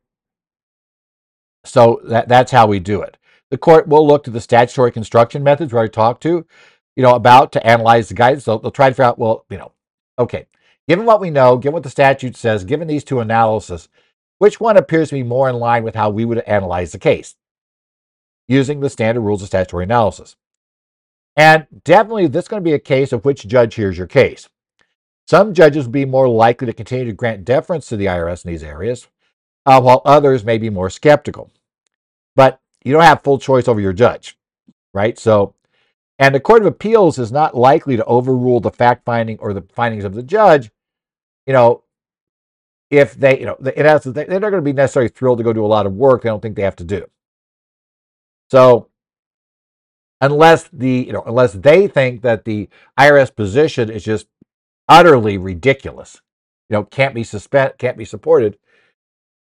So that, that's how we do it. The court will look to the statutory construction methods where I talked to, you know, about to analyze the guidance. So they'll try to figure out, well, you know, okay, Given what we know, given what the statute says, given these two analyses, which one appears to be more in line with how we would analyze the case using the standard rules of statutory analysis? And definitely, this is going to be a case of which judge hears your case. Some judges will be more likely to continue to grant deference to the IRS in these areas, uh, while others may be more skeptical. But you don't have full choice over your judge, right? So, and the Court of Appeals is not likely to overrule the fact finding or the findings of the judge you know, if they, you know, they're not going to be necessarily thrilled to go do a lot of work they don't think they have to do. So, unless the, you know, unless they think that the IRS position is just utterly ridiculous, you know, can't be suspend, can't be supported,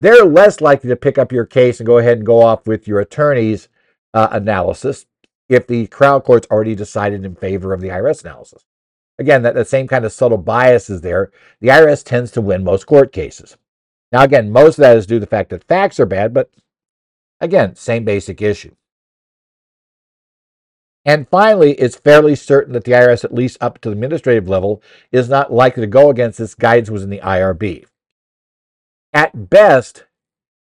they're less likely to pick up your case and go ahead and go off with your attorney's uh, analysis if the trial court's already decided in favor of the IRS analysis. Again, that, that same kind of subtle bias is there. The IRS tends to win most court cases. Now, again, most of that is due to the fact that facts are bad, but again, same basic issue. And finally, it's fairly certain that the IRS, at least up to the administrative level, is not likely to go against this guidance was in the IRB. At best,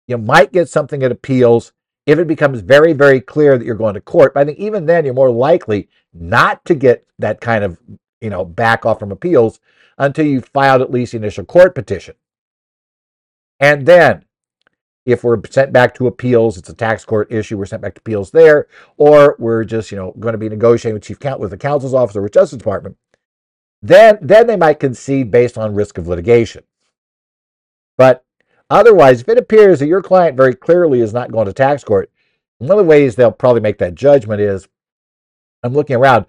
you might get something at appeals if it becomes very, very clear that you're going to court. But I think even then, you're more likely not to get that kind of you know, back off from appeals until you filed at least the initial court petition. And then, if we're sent back to appeals, it's a tax court issue, we're sent back to appeals there, or we're just, you know, going to be negotiating with chief count with the counsel's office or with Justice Department, then then they might concede based on risk of litigation. But otherwise, if it appears that your client very clearly is not going to tax court, one of the ways they'll probably make that judgment is I'm looking around.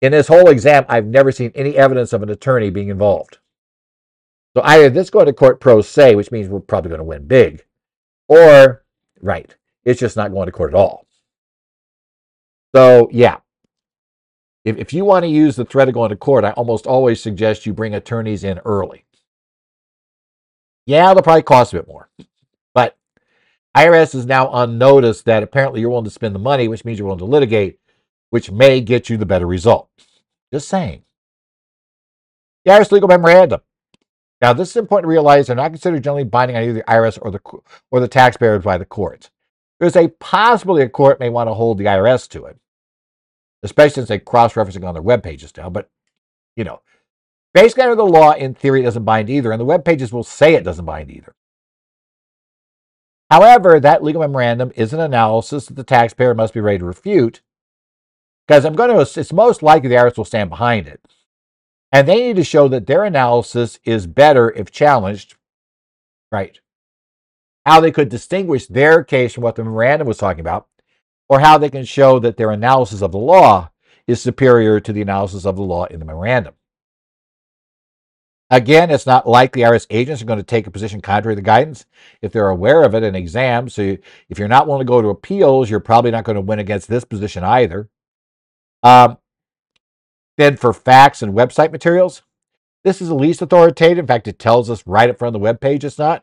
In this whole exam, I've never seen any evidence of an attorney being involved. So either this going to court pro se, which means we're probably going to win big, or, right, it's just not going to court at all. So, yeah. If, if you want to use the threat of going to court, I almost always suggest you bring attorneys in early. Yeah, they'll probably cost a bit more. But IRS is now on notice that apparently you're willing to spend the money, which means you're willing to litigate which may get you the better result. Just saying. The IRS legal memorandum. Now, this is important to realize they're not considered generally binding on either the IRS or the or the taxpayers by the courts. There's a possibility a court may want to hold the IRS to it. especially since they cross-referencing on their web pages now. But you know, basically under the law, in theory, it doesn't bind either, and the web pages will say it doesn't bind either. However, that legal memorandum is an analysis that the taxpayer must be ready to refute, because I'm going to. It's most likely the IRS will stand behind it, and they need to show that their analysis is better if challenged. Right. How they could distinguish their case from what the memorandum was talking about, or how they can show that their analysis of the law is superior to the analysis of the law in the memorandum. Again, it's not likely the IRS agents are going to take a position contrary to the guidance if they're aware of it in exams. So if you're not willing to go to appeals, you're probably not going to win against this position either. Um, then for facts and website materials, this is the least authoritative. In fact, it tells us right up front of the web page it's not.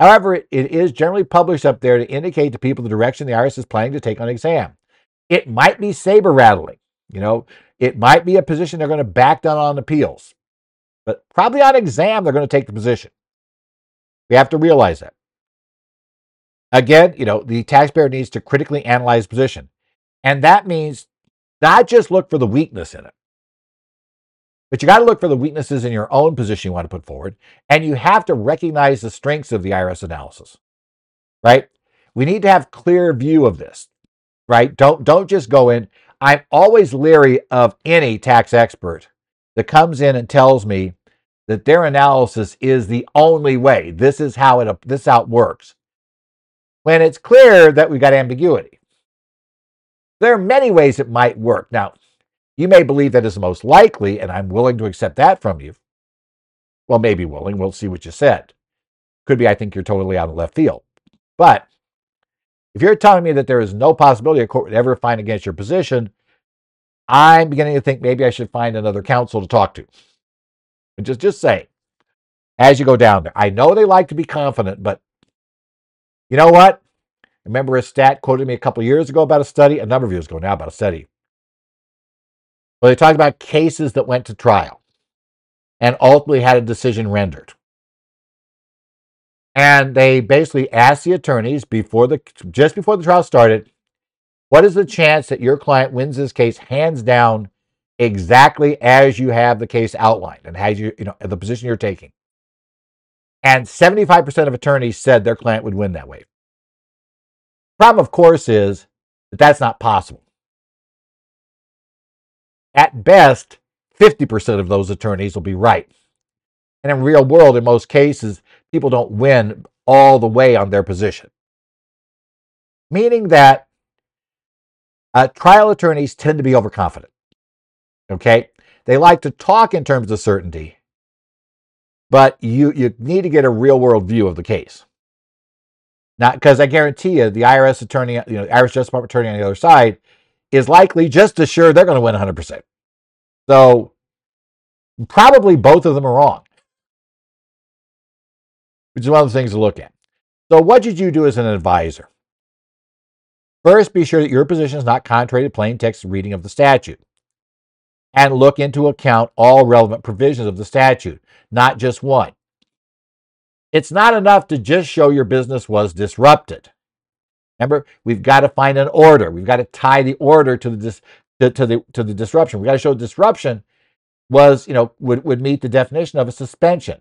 However, it is generally published up there to indicate to people the direction the IRS is planning to take on exam. It might be saber rattling, you know, it might be a position they're going to back down on appeals, but probably on exam they're going to take the position. We have to realize that. Again, you know, the taxpayer needs to critically analyze position. And that means not just look for the weakness in it, but you got to look for the weaknesses in your own position you want to put forward, and you have to recognize the strengths of the IRS analysis. Right? We need to have clear view of this. Right? Don't don't just go in. I'm always leery of any tax expert that comes in and tells me that their analysis is the only way. This is how it this it works. When it's clear that we've got ambiguity. There are many ways it might work. Now, you may believe that is the most likely, and I'm willing to accept that from you. Well, maybe willing. We'll see what you said. Could be, I think you're totally out of left field. But if you're telling me that there is no possibility a court would ever find against your position, I'm beginning to think maybe I should find another counsel to talk to. And just, just say, as you go down there, I know they like to be confident, but you know what? Remember a stat quoted me a couple years ago about a study, a number of years ago now about a study well, they talked about cases that went to trial and ultimately had a decision rendered. And they basically asked the attorneys before the just before the trial started, what is the chance that your client wins this case hands down exactly as you have the case outlined and as you, you know, the position you're taking? And 75% of attorneys said their client would win that way. Problem, of course, is that that's not possible. At best, 50% of those attorneys will be right. And in real world, in most cases, people don't win all the way on their position. Meaning that uh, trial attorneys tend to be overconfident. Okay? They like to talk in terms of certainty, but you, you need to get a real world view of the case. Not because I guarantee you, the IRS attorney, you know, IRS Justice Department attorney on the other side is likely just as sure they're going to win 100%. So probably both of them are wrong, which is one of the things to look at. So, what did you do as an advisor? First, be sure that your position is not contrary to plain text reading of the statute. And look into account all relevant provisions of the statute, not just one. It's not enough to just show your business was disrupted. Remember, we've got to find an order. We've got to tie the order to the, dis- to, to the to the disruption. We've got to show disruption was, you know, would, would meet the definition of a suspension.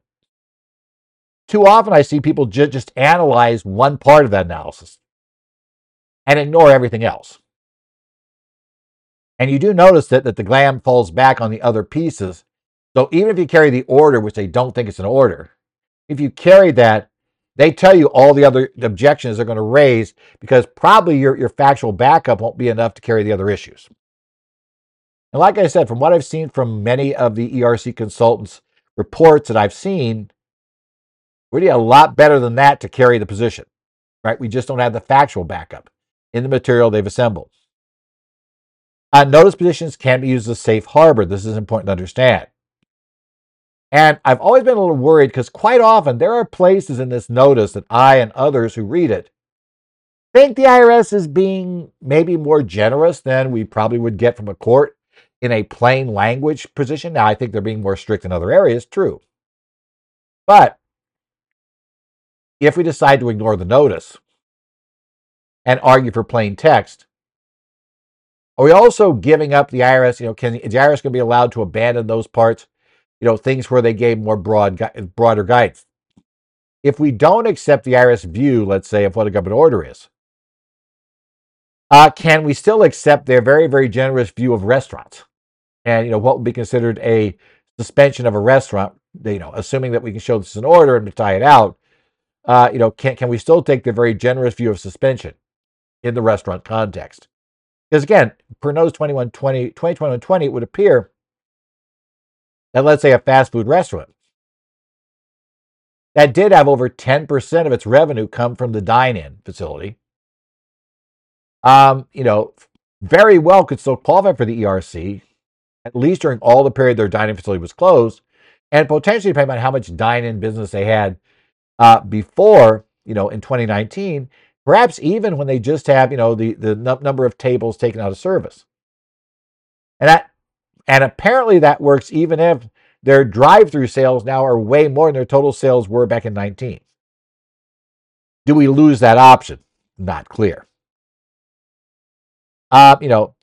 Too often I see people ju- just analyze one part of that analysis and ignore everything else. And you do notice that, that the glam falls back on the other pieces. So even if you carry the order, which they don't think it's an order, if you carry that, they tell you all the other objections they're going to raise because probably your, your factual backup won't be enough to carry the other issues. And like I said, from what I've seen from many of the ERC consultants' reports that I've seen, we're a lot better than that to carry the position, right? We just don't have the factual backup in the material they've assembled. Uh, notice positions can be used as a safe harbor. This is important to understand. And I've always been a little worried because quite often there are places in this notice that I and others who read it think the IRS is being maybe more generous than we probably would get from a court in a plain language position. Now, I think they're being more strict in other areas, true. But if we decide to ignore the notice and argue for plain text, Are we also giving up the IRS? You know, can the IRS going to be allowed to abandon those parts? You know, things where they gave more broad, broader guidance. If we don't accept the IRS view, let's say, of what a government order is, uh, can we still accept their very, very generous view of restaurants? And you know, what would be considered a suspension of a restaurant? You know, assuming that we can show this is an order and to tie it out, uh, you know, can can we still take the very generous view of suspension in the restaurant context? Because again, per Notice 2120, 2021 it would appear that let's say a fast food restaurant that did have over 10% of its revenue come from the dine-in facility um, you know, very well could still qualify for the ERC, at least during all the period their dining facility was closed, and potentially depending on how much dine-in business they had uh, before, you know, in 2019, perhaps even when they just have, you know, the the number of tables taken out of service, and that, and apparently that works even if their drive-through sales now are way more than their total sales were back in 19. Do we lose that option? Not clear. Um, you know,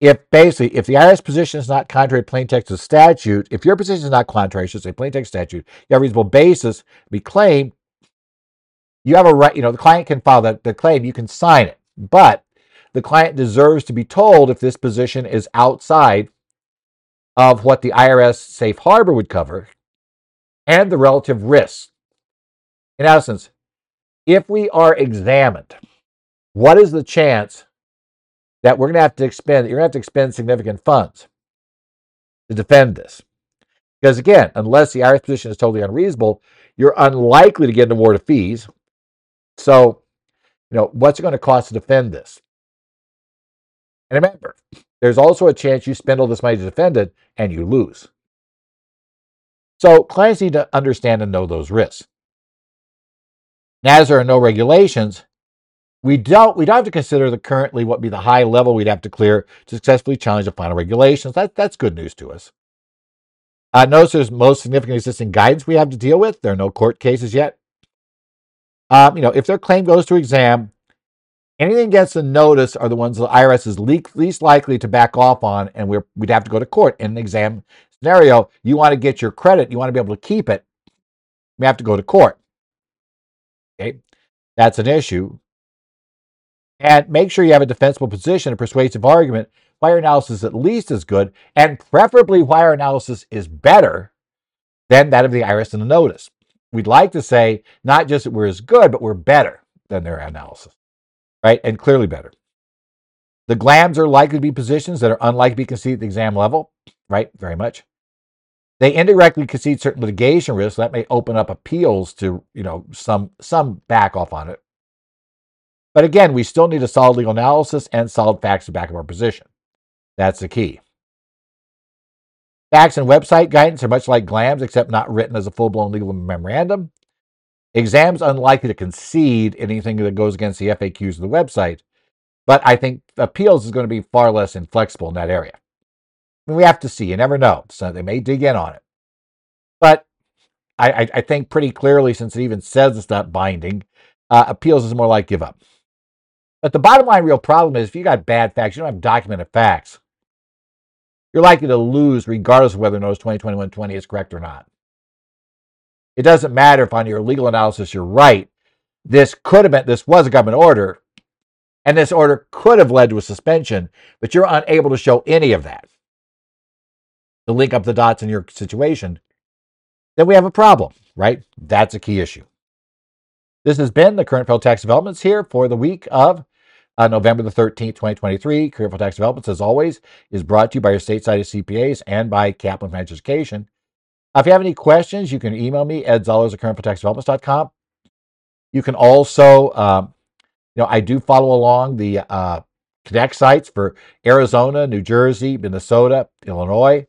if basically, if the IRS position is not contrary to plain text of statute, if your position is not contrary, I should plain text statute, you have a reasonable basis to be claimed, you have a right, you know, the client can file that the claim, you can sign it. But the client deserves to be told if this position is outside of what the IRS safe harbor would cover and the relative risks. In essence, if we are examined, what is the chance that we're going to have to expend, you're going to have to expend significant funds to defend this. Because again, unless the IRS position is totally unreasonable, you're unlikely to get an award of fees. So, you know, what's it going to cost to defend this? And remember, there's also a chance you spend all this money to defend it and you lose. So clients need to understand and know those risks. Now, as there are no regulations, we don't we don't have to consider the currently what be the high level we'd have to clear to successfully challenge the final regulations. That that's good news to us. Uh, notice there's most significant existing guidance we have to deal with. There are no court cases yet. Um, you know, if their claim goes to exam, anything gets a notice are the ones the IRS is least likely to back off on, and we're, we'd have to go to court in an exam scenario. You want to get your credit, you want to be able to keep it, we have to go to court. Okay, that's an issue. And make sure you have a defensible position, a persuasive argument, your analysis is at least as good, and preferably our analysis is better than that of the IRS in the notice. We'd like to say not just that we're as good, but we're better than their analysis, right? And clearly better. The GLAMs are likely to be positions that are unlikely to be conceded at the exam level, right? Very much. They indirectly concede certain litigation risks that may open up appeals to, you know, some some back off on it. But again, we still need a solid legal analysis and solid facts to back up our position. That's the key. Facts and website guidance are much like GLAMs, except not written as a full blown legal memorandum. Exams unlikely to concede anything that goes against the FAQs of the website, but I think appeals is going to be far less inflexible in that area. I mean, we have to see. You never know. So they may dig in on it. But I, I, think pretty clearly, since it even says it's not binding, uh, appeals is more like give up. But the bottom line real problem is if you got bad facts, you don't have documented facts, you're likely to lose regardless of whether Notice 2021-20 is correct or not. It doesn't matter if on your legal analysis you're right. This could have been, this was a government order, and this order could have led to a suspension, but you're unable to show any of that to link up the dots in your situation, then we have a problem, right? That's a key issue. This has been the current federal tax developments here for the week of uh, November the 13th, 2023. Current Tax Developments, as always, is brought to you by your stateside CPAs and by Kaplan Financial Education. Uh, if you have any questions, you can email me, Ed Zollars at currentfederaltaxdevelopments.com. You can also, um, you know, I do follow along the uh, Connect sites for Arizona, New Jersey, Minnesota, Illinois,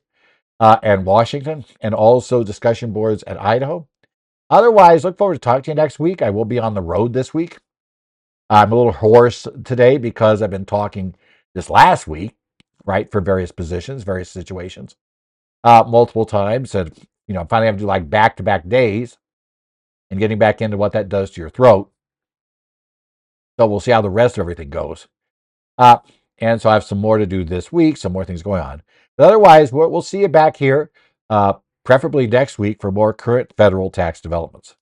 uh, and Washington, and also discussion boards at Idaho. Otherwise, look forward to talking to you next week. I will be on the road this week. I'm a little hoarse today because I've been talking this last week, right, for various positions, various situations, uh, multiple times. And, you know, I'm finally have to do like back to back days and getting back into what that does to your throat. So we'll see how the rest of everything goes. Uh, And so I have some more to do this week, some more things going on. But otherwise, we'll, we'll see you back here, uh, preferably next week, for more current federal tax developments.